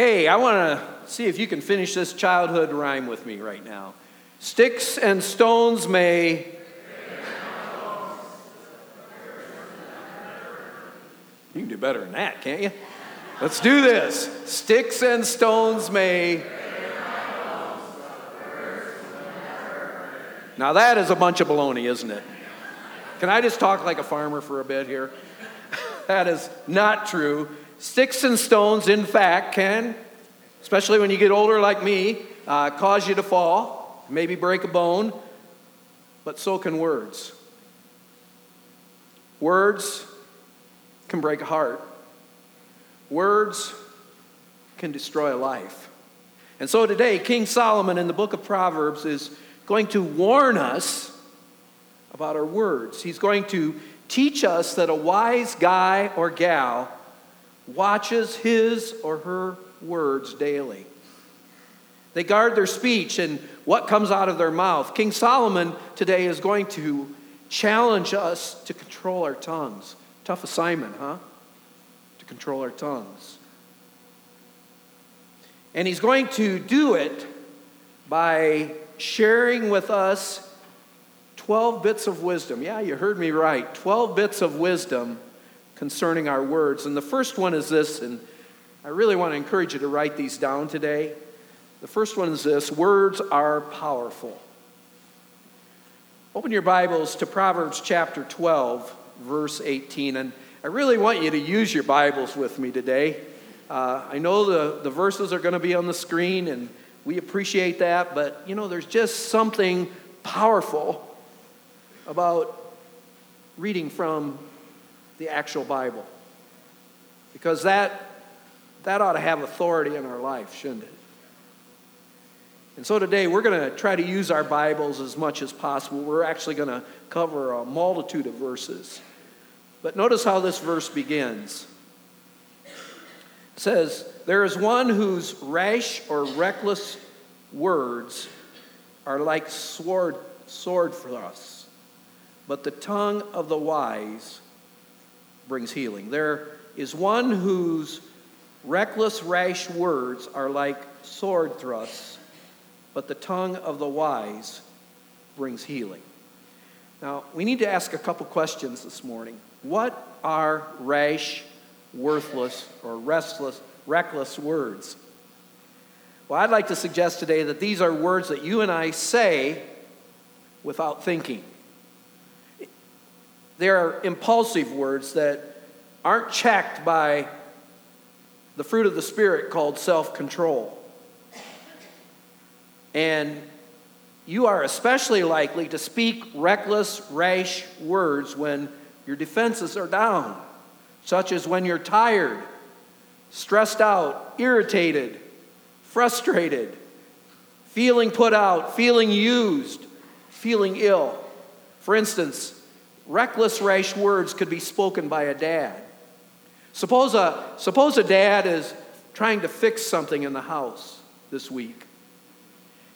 Hey, I want to see if you can finish this childhood rhyme with me right now. Sticks and stones may. You can do better than that, can't you? Let's do this. Sticks and stones may. Now that is a bunch of baloney, isn't it? Can I just talk like a farmer for a bit here? that is not true. Sticks and stones, in fact, can, especially when you get older like me, uh, cause you to fall, maybe break a bone, but so can words. Words can break a heart, words can destroy a life. And so today, King Solomon in the book of Proverbs is going to warn us about our words. He's going to teach us that a wise guy or gal watches his or her words daily. They guard their speech and what comes out of their mouth. King Solomon today is going to challenge us to control our tongues. Tough assignment, huh? To control our tongues. And he's going to do it by sharing with us 12 bits of wisdom. Yeah, you heard me right. 12 bits of wisdom concerning our words. And the first one is this, and I really want to encourage you to write these down today. The first one is this words are powerful. Open your Bibles to Proverbs chapter 12, verse 18. And I really want you to use your Bibles with me today. Uh, I know the, the verses are going to be on the screen, and we appreciate that, but you know, there's just something powerful about reading from the actual Bible. Because that, that ought to have authority in our life, shouldn't it? And so today we're going to try to use our Bibles as much as possible. We're actually going to cover a multitude of verses. But notice how this verse begins. It says, There is one whose rash or reckless words are like sword, sword thrusts, but the tongue of the wise brings healing. There is one whose reckless, rash words are like sword thrusts, but the tongue of the wise brings healing. Now, we need to ask a couple questions this morning. What are rash, worthless, or restless, reckless words? Well, I'd like to suggest today that these are words that you and I say without thinking. They're impulsive words that aren't checked by the fruit of the Spirit called self control. And you are especially likely to speak reckless, rash words when your defenses are down, such as when you're tired, stressed out, irritated, frustrated, feeling put out, feeling used, feeling ill. For instance, reckless, rash words could be spoken by a dad. Suppose a, suppose a dad is trying to fix something in the house this week,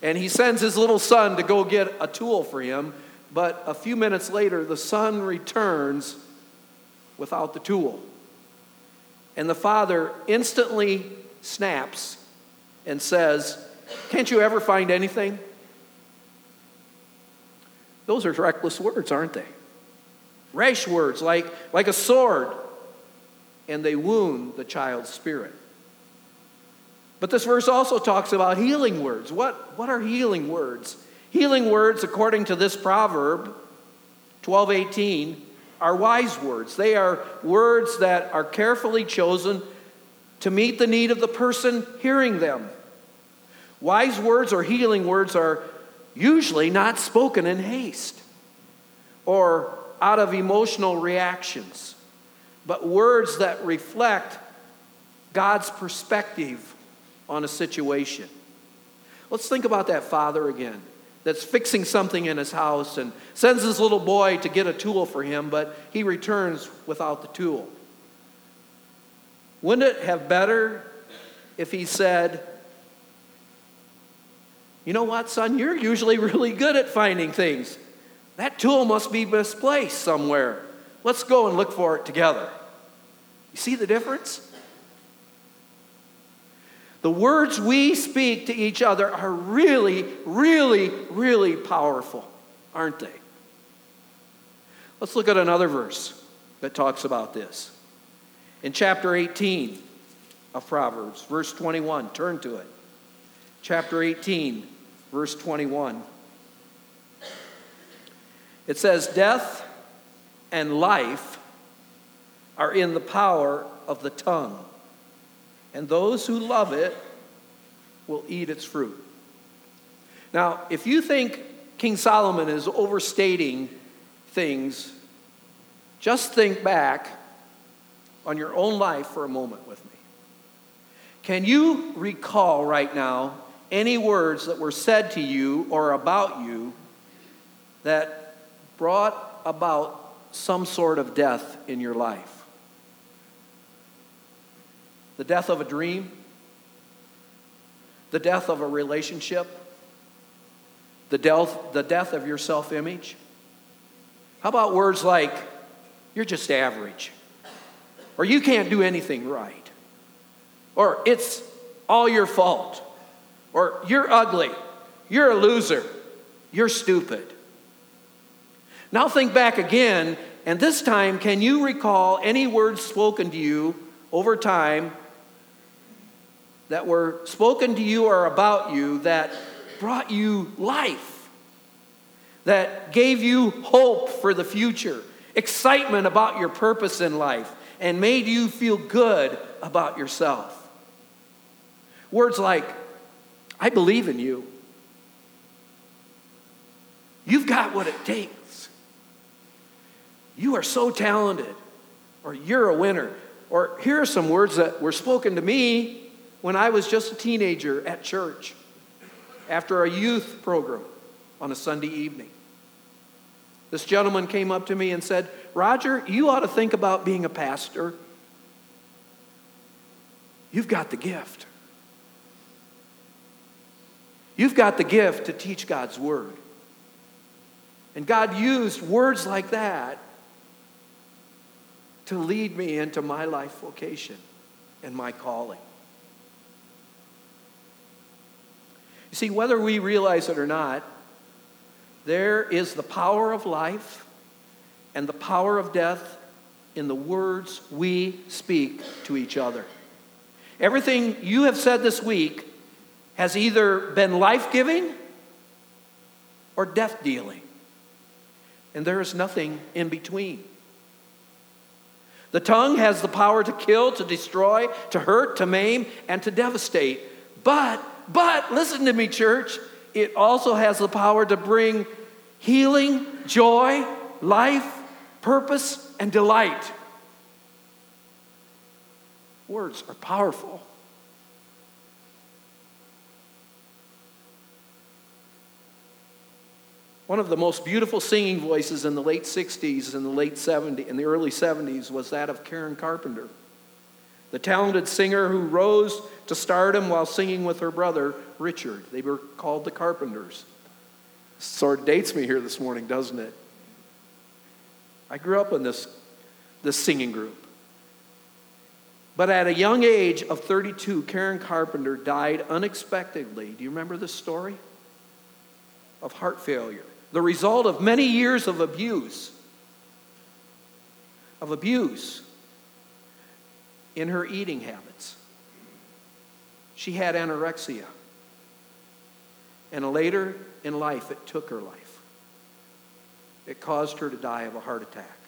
and he sends his little son to go get a tool for him, but a few minutes later, the son returns without the tool. And the father instantly snaps and says, Can't you ever find anything? Those are reckless words, aren't they? Rash words like, like a sword, and they wound the child's spirit. But this verse also talks about healing words. What, what are healing words? Healing words, according to this proverb, 1218, are wise words. They are words that are carefully chosen to meet the need of the person hearing them. Wise words or healing words are usually not spoken in haste or out of emotional reactions, but words that reflect God's perspective on a situation. Let's think about that father again that's fixing something in his house and sends his little boy to get a tool for him, but he returns without the tool. Wouldn't it have better if he said, You know what, son, you're usually really good at finding things. That tool must be misplaced somewhere. Let's go and look for it together. You see the difference? The words we speak to each other are really, really, really powerful, aren't they? Let's look at another verse that talks about this. In chapter 18 of Proverbs, verse 21, turn to it. Chapter 18, verse 21. It says, Death and life are in the power of the tongue, and those who love it will eat its fruit. Now, if you think King Solomon is overstating things, just think back on your own life for a moment with me. Can you recall right now any words that were said to you or about you that brought about some sort of death in your life? The death of a dream? The death of a relationship? The death, the death of your self image? How about words like, you're just average? Or you can't do anything right? Or it's all your fault? Or you're ugly? You're a loser? You're stupid? Now think back again, and this time, can you recall any words spoken to you over time that were spoken to you or about you that brought you life, that gave you hope for the future, excitement about your purpose in life, and made you feel good about yourself? Words like, I believe in you. You've got what it takes. You are so talented, or you're a winner. Or here are some words that were spoken to me when I was just a teenager at church after a youth program on a Sunday evening. This gentleman came up to me and said, Roger, you ought to think about being a pastor. You've got the gift. You've got the gift to teach God's word. And God used words like that to lead me into my life vocation and my calling. You see, whether we realize it or not, there is the power of life and the power of death in the words we speak to each other. Everything you have said this week has either been life giving or death dealing, and there is nothing in between. The tongue has the power to kill, to destroy, to hurt, to maim, and to devastate. But, but, listen to me, church, it also has the power to bring healing, joy, life, purpose, and delight. Words are powerful. One of the most beautiful singing voices in the late 60s and the late 70s and the early 70s was that of Karen Carpenter. The talented singer who rose to stardom while singing with her brother, Richard. They were called the Carpenters. Sort of dates me here this morning, doesn't it? I grew up in this, this singing group. But at a young age of 32, Karen Carpenter died unexpectedly. Do you remember this story? Of heart failure the result of many years of abuse, of abuse in her eating habits. She had anorexia. And later in life, it took her life. It caused her to die of a heart attack.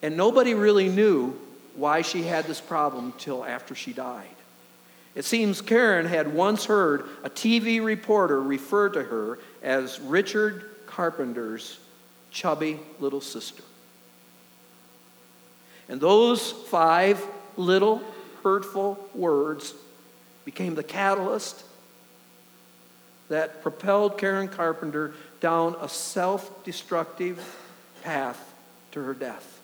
And nobody really knew why she had this problem till after she died. It seems Karen had once heard a TV reporter refer to her as Richard Carpenter's chubby little sister. And those five little hurtful words became the catalyst that propelled Karen Carpenter down a self destructive path to her death.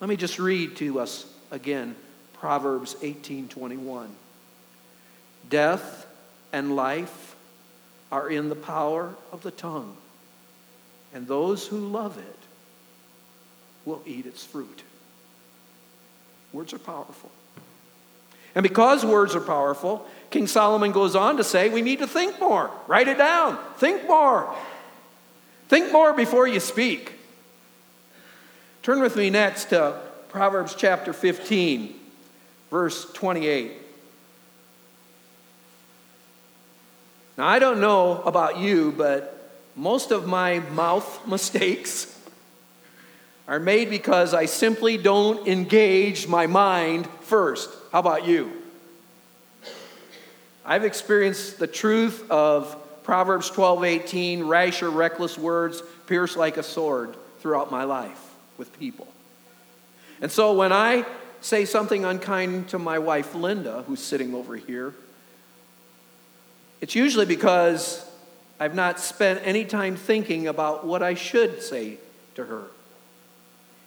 Let me just read to us again Proverbs 18:21. Death and life are in the power of the tongue, and those who love it will eat its fruit. Words are powerful. And because words are powerful, King Solomon goes on to say we need to think more. Write it down. Think more. Think more before you speak. Turn with me next to Proverbs chapter 15, verse 28. Now, I don't know about you, but most of my mouth mistakes are made because I simply don't engage my mind first. How about you? I've experienced the truth of Proverbs 12 18, rash or reckless words pierce like a sword throughout my life with people. And so when I say something unkind to my wife Linda, who's sitting over here, it's usually because I've not spent any time thinking about what I should say to her.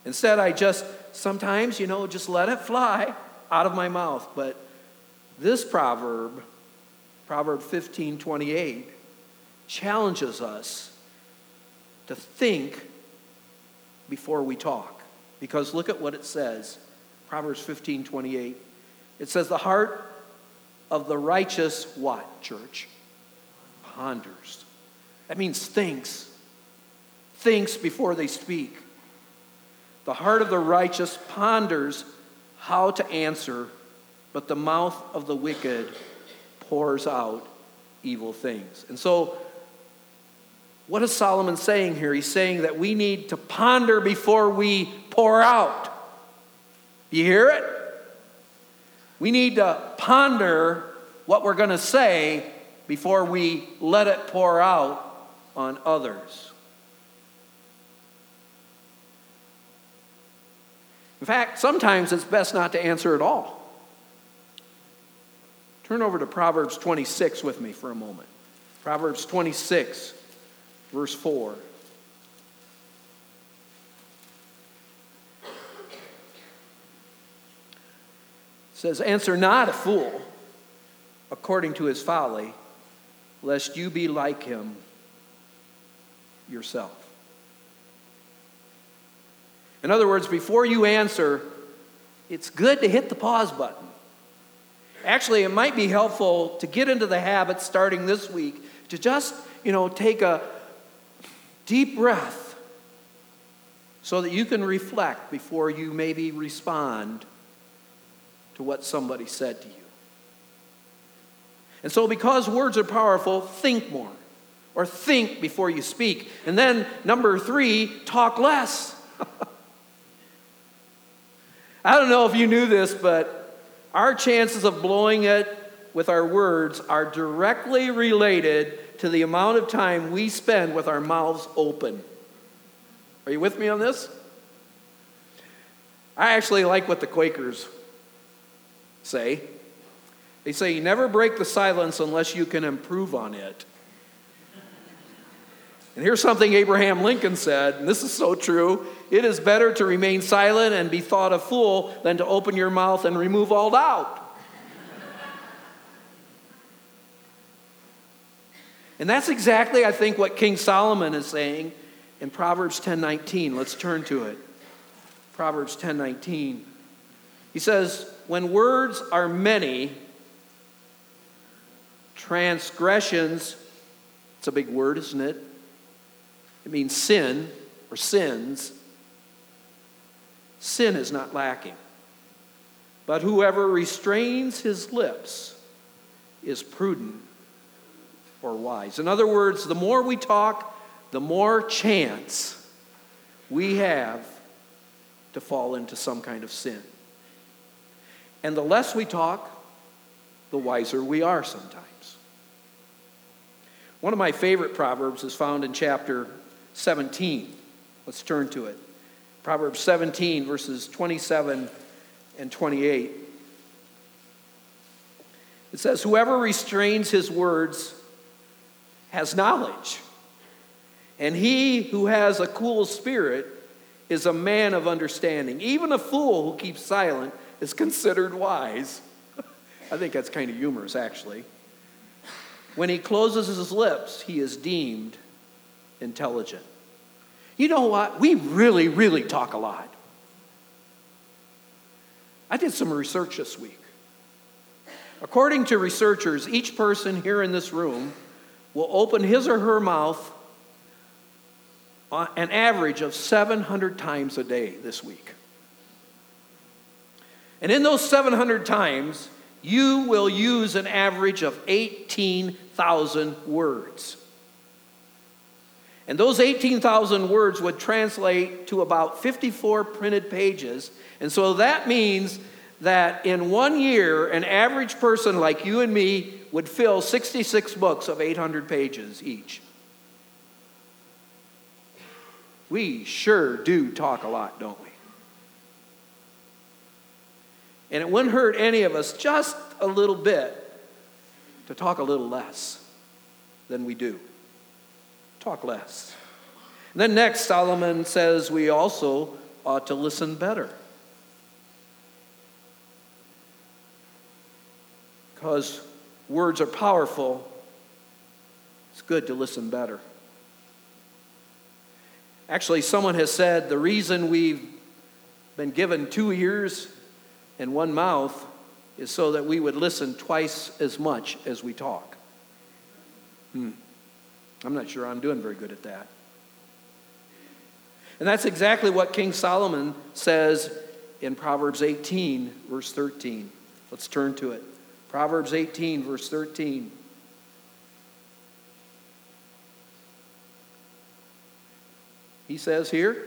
Instead, I just sometimes, you know, just let it fly out of my mouth. But this proverb, Proverb 15 28, challenges us to think before we talk. Because look at what it says Proverbs 15 28. It says, The heart of the righteous, what, church? Ponders. That means thinks. Thinks before they speak. The heart of the righteous ponders how to answer, but the mouth of the wicked pours out evil things. And so, what is Solomon saying here? He's saying that we need to ponder before we pour out. You hear it? We need to ponder what we're going to say before we let it pour out on others. In fact, sometimes it's best not to answer at all. Turn over to Proverbs 26 with me for a moment. Proverbs 26, verse 4. Says, Answer not a fool according to his folly, lest you be like him yourself. In other words, before you answer, it's good to hit the pause button. Actually, it might be helpful to get into the habit starting this week to just, you know, take a deep breath so that you can reflect before you maybe respond to what somebody said to you. And so, because words are powerful, think more or think before you speak. And then, number three, talk less. I don't know if you knew this, but our chances of blowing it with our words are directly related to the amount of time we spend with our mouths open. Are you with me on this? I actually like what the Quakers say. They say, You never break the silence unless you can improve on it. And here's something Abraham Lincoln said, and this is so true. It is better to remain silent and be thought a fool than to open your mouth and remove all doubt. and that's exactly, I think, what King Solomon is saying in Proverbs 10:19. Let's turn to it. Proverbs 10:19. He says, "When words are many, transgressions, it's a big word, isn't it? It means sin or sins. Sin is not lacking. But whoever restrains his lips is prudent or wise. In other words, the more we talk, the more chance we have to fall into some kind of sin. And the less we talk, the wiser we are sometimes. One of my favorite proverbs is found in chapter 17. Let's turn to it. Proverbs 17, verses 27 and 28. It says, Whoever restrains his words has knowledge, and he who has a cool spirit is a man of understanding. Even a fool who keeps silent is considered wise. I think that's kind of humorous, actually. When he closes his lips, he is deemed intelligent. You know what? We really, really talk a lot. I did some research this week. According to researchers, each person here in this room will open his or her mouth an average of 700 times a day this week. And in those 700 times, you will use an average of 18,000 words. And those 18,000 words would translate to about 54 printed pages. And so that means that in one year, an average person like you and me would fill 66 books of 800 pages each. We sure do talk a lot, don't we? And it wouldn't hurt any of us just a little bit to talk a little less than we do. Talk less. And then next, Solomon says we also ought to listen better. Because words are powerful, it's good to listen better. Actually, someone has said the reason we've been given two ears and one mouth is so that we would listen twice as much as we talk. Hmm. I'm not sure I'm doing very good at that. And that's exactly what King Solomon says in Proverbs 18, verse 13. Let's turn to it. Proverbs 18, verse 13. He says here,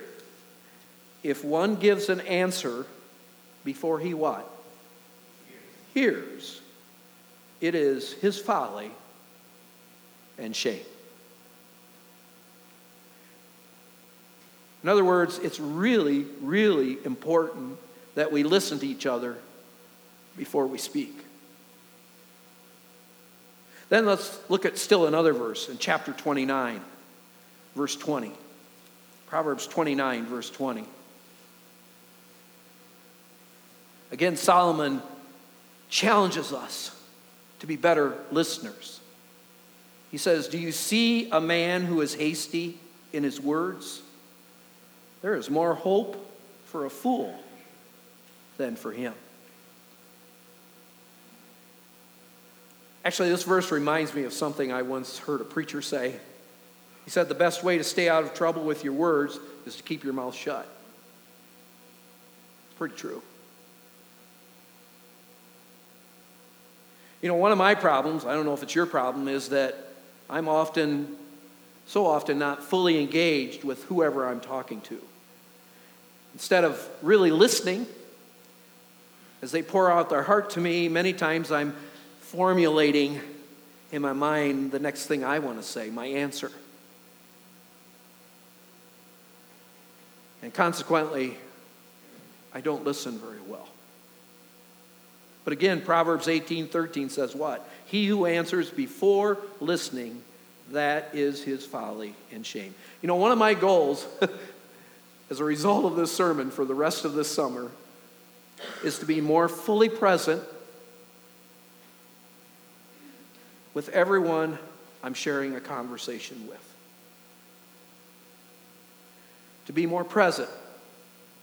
if one gives an answer before he what? Hears. It is his folly and shame. In other words, it's really, really important that we listen to each other before we speak. Then let's look at still another verse in chapter 29, verse 20. Proverbs 29, verse 20. Again, Solomon challenges us to be better listeners. He says, Do you see a man who is hasty in his words? There is more hope for a fool than for him. Actually, this verse reminds me of something I once heard a preacher say. He said, The best way to stay out of trouble with your words is to keep your mouth shut. It's pretty true. You know, one of my problems, I don't know if it's your problem, is that I'm often, so often, not fully engaged with whoever I'm talking to. Instead of really listening, as they pour out their heart to me, many times I'm formulating in my mind the next thing I want to say, my answer. And consequently, I don't listen very well. But again, Proverbs 18 13 says what? He who answers before listening, that is his folly and shame. You know, one of my goals as a result of this sermon for the rest of this summer is to be more fully present with everyone I'm sharing a conversation with. To be more present,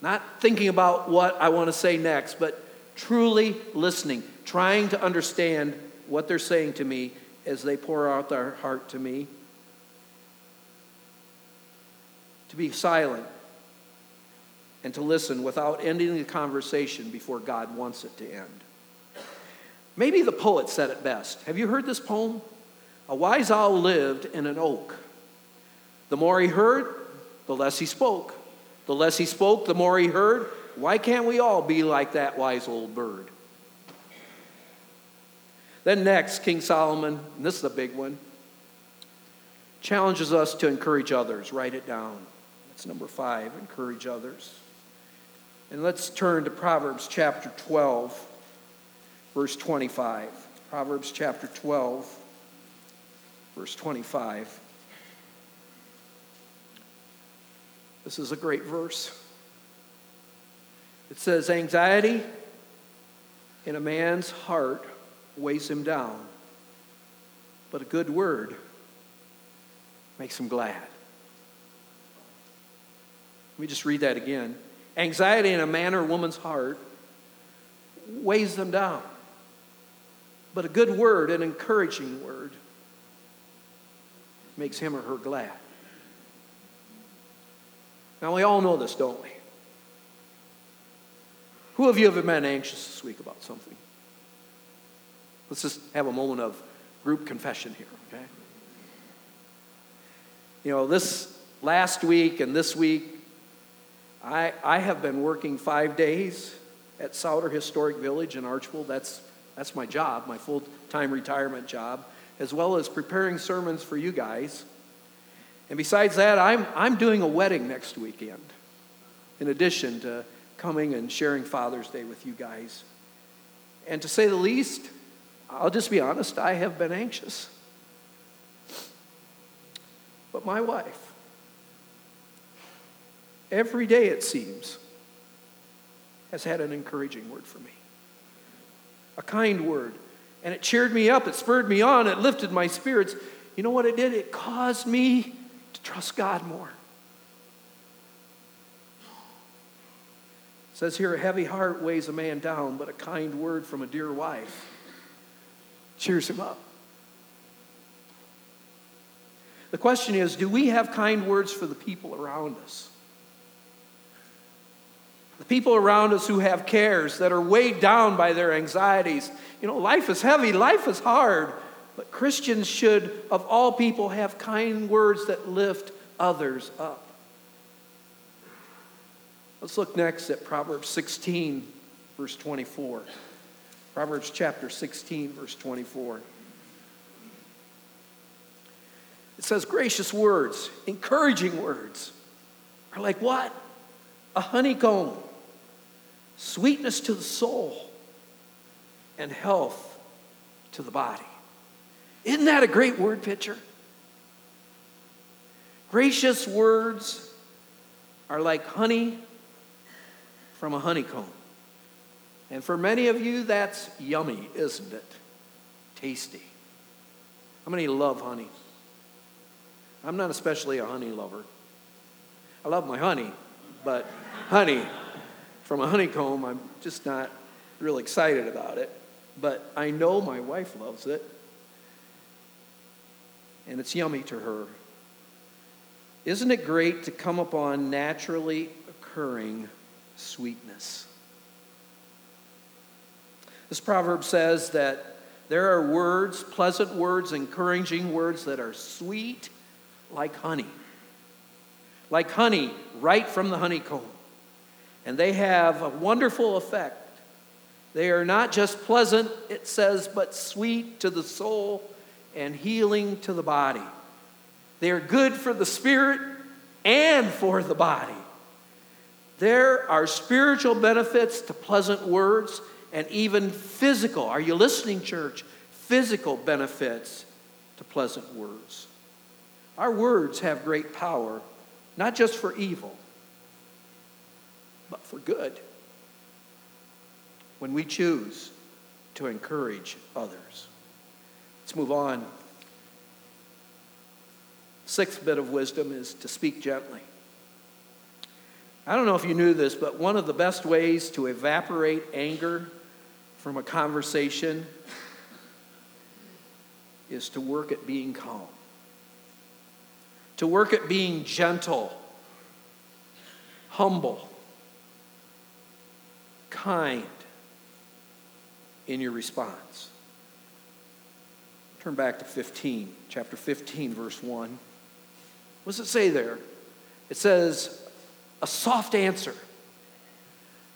not thinking about what I want to say next, but truly listening, trying to understand what they're saying to me as they pour out their heart to me. To be silent and to listen without ending the conversation before God wants it to end. Maybe the poet said it best. Have you heard this poem? A wise owl lived in an oak. The more he heard, the less he spoke. The less he spoke, the more he heard. Why can't we all be like that wise old bird? Then, next, King Solomon, and this is a big one, challenges us to encourage others. Write it down. That's number five encourage others. And let's turn to Proverbs chapter 12 verse 25. Proverbs chapter 12, verse 25. This is a great verse. It says, Anxiety in a man's heart weighs him down, but a good word makes him glad. Let me just read that again. Anxiety in a man or woman's heart weighs them down But a good word, an encouraging word, makes him or her glad. Now, we all know this, don't we? Who of you have been anxious this week about something? Let's just have a moment of group confession here, okay? You know, this last week and this week, I, I have been working five days at Sauder Historic Village in Archbold. That's, that's my job, my full time retirement job, as well as preparing sermons for you guys. And besides that, I'm, I'm doing a wedding next weekend, in addition to coming and sharing Father's Day with you guys. And to say the least, I'll just be honest, I have been anxious. But my wife, every day it seems, has had an encouraging word for me. A kind word. And it cheered me up, it spurred me on, it lifted my spirits. You know what it did? It caused me to trust God more. It says here, a heavy heart weighs a man down, but a kind word from a dear wife cheers him up. The question is do we have kind words for the people around us? The people around us who have cares that are weighed down by their anxieties. You know, life is heavy, life is hard. But Christians should, of all people, have kind words that lift others up. Let's look next at Proverbs 16, verse 24. Proverbs chapter 16, verse 24. It says, gracious words, encouraging words are like what? A honeycomb, sweetness to the soul, and health to the body. Isn't that a great word picture? Gracious words are like honey from a honeycomb. And for many of you, that's yummy, isn't it? Tasty. How many love honey? I'm not especially a honey lover. I love my honey, but honey from a honeycomb, I'm just not real excited about it. But I know my wife loves it and it's yummy to her. Isn't it great to come upon naturally occurring sweetness? This proverb says that there are words, pleasant words, encouraging words that are sweet like honey. Like honey right from the honeycomb. And they have a wonderful effect. They are not just pleasant, it says, but sweet to the soul and healing to the body. They are good for the spirit and for the body. There are spiritual benefits to pleasant words and even physical. Are you listening, church? Physical benefits to pleasant words. Our words have great power, not just for evil, but for good. When we choose to encourage others. Let's move on. Sixth bit of wisdom is to speak gently. I don't know if you knew this, but one of the best ways to evaporate anger from a conversation is to work at being calm, to work at being gentle, humble, kind in your response. Turn back to 15, chapter 15, verse 1. What does it say there? It says, a soft answer,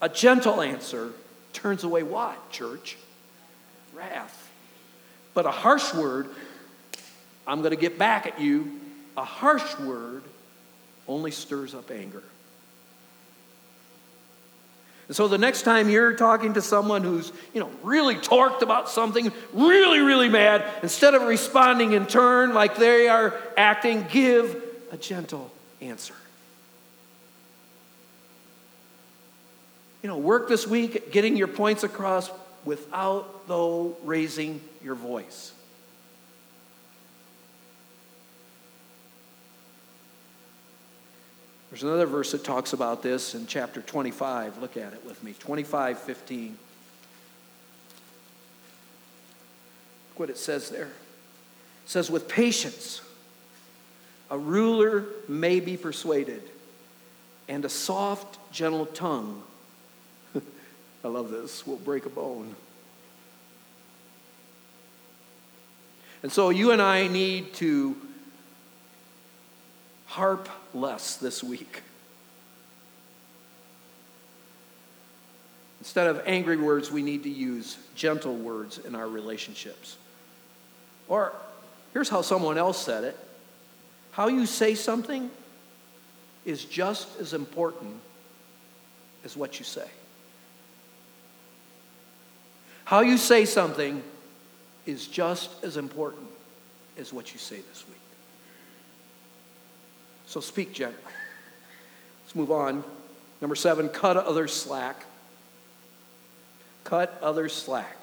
a gentle answer turns away what, church? Wrath. But a harsh word, I'm going to get back at you, a harsh word only stirs up anger. And so the next time you're talking to someone who's, you know, really torqued about something, really, really mad, instead of responding in turn like they are acting, give a gentle answer. You know, work this week getting your points across without, though, raising your voice. There's another verse that talks about this in chapter 25. Look at it with me 25 15. what it says there. It says, with patience, a ruler may be persuaded, and a soft, gentle tongue, I love this, We'll break a bone. And so you and I need to harp less this week. Instead of angry words, we need to use gentle words in our relationships. Or here's how someone else said it how you say something is just as important as what you say. How you say something is just as important as what you say this week. So speak gently. Let's move on. Number seven, cut others slack. Cut others slack.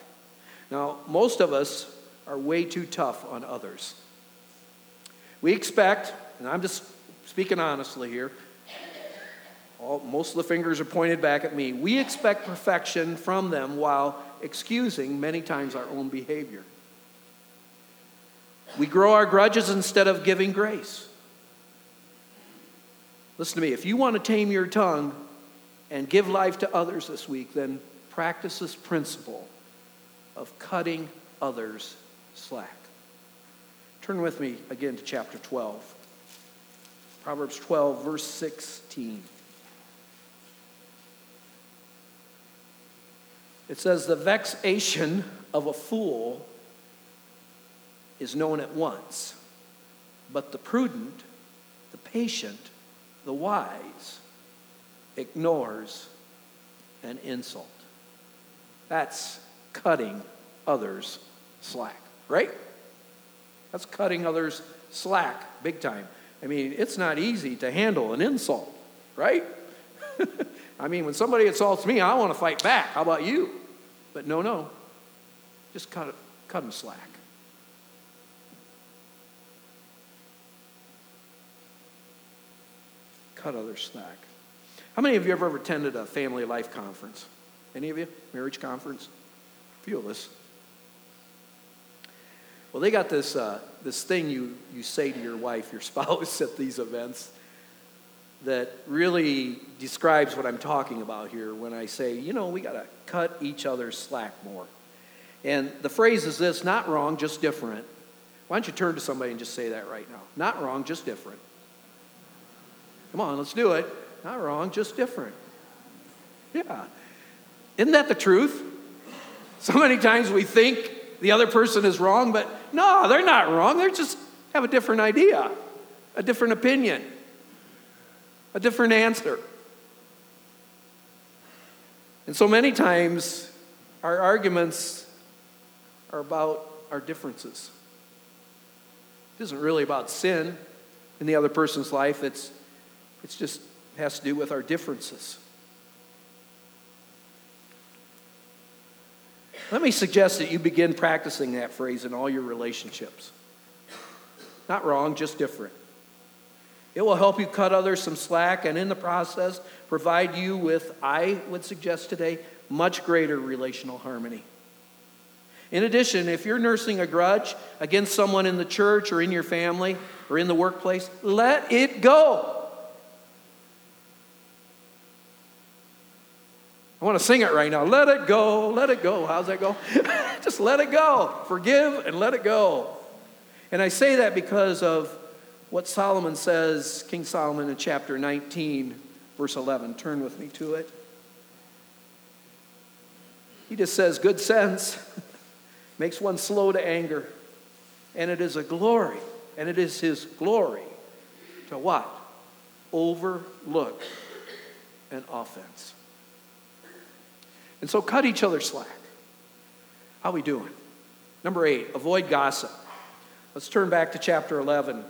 Now, most of us are way too tough on others. We expect, and I'm just speaking honestly here, all, most of the fingers are pointed back at me. We expect perfection from them while excusing many times our own behavior. We grow our grudges instead of giving grace. Listen to me. If you want to tame your tongue and give life to others this week, then practice this principle of cutting others slack. Turn with me again to chapter 12. Proverbs 12, verse 16. It says, The vexation of a fool is known at once, but the prudent, the patient, the wise ignores an insult. That's cutting others slack, right? That's cutting others slack big time. I mean, it's not easy to handle an insult, right? I mean, when somebody insults me, I want to fight back. How about you? But no, no. Just cut, cut them slack. Cut others slack. How many of you have ever attended a family life conference? Any of you? Marriage conference? A few of us. Well, they got this, uh, this thing you, you say to your wife, your spouse at these events that really describes what I'm talking about here when I say, you know, we got to cut each other's slack more. And the phrase is this not wrong, just different. Why don't you turn to somebody and just say that right now? Not wrong, just different. Come on, let's do it. Not wrong, just different. Yeah. Isn't that the truth? So many times we think the other person is wrong, but no, they're not wrong. They just have a different idea, a different opinion, a different answer. And so many times our arguments are about our differences. It isn't really about sin in the other person's life, it's, it's just has to do with our differences. Let me suggest that you begin practicing that phrase in all your relationships. Not wrong, just different. It will help you cut others some slack and in the process provide you with, I would suggest today, much greater relational harmony. In addition, if you're nursing a grudge against someone in the church or in your family or in the workplace, let it go. I want to sing it right now. Let it go, let it go. How's that go? Just let it go. Forgive and let it go. And I say that because of what Solomon says, King Solomon in chapter 19, verse 11. Turn with me to it. He just says, Good sense makes one slow to anger. And it is a glory, and it is his glory to what? Overlook an offense. And so cut each other slack. How are we doing? Number eight, avoid gossip. Let's turn back to chapter 11.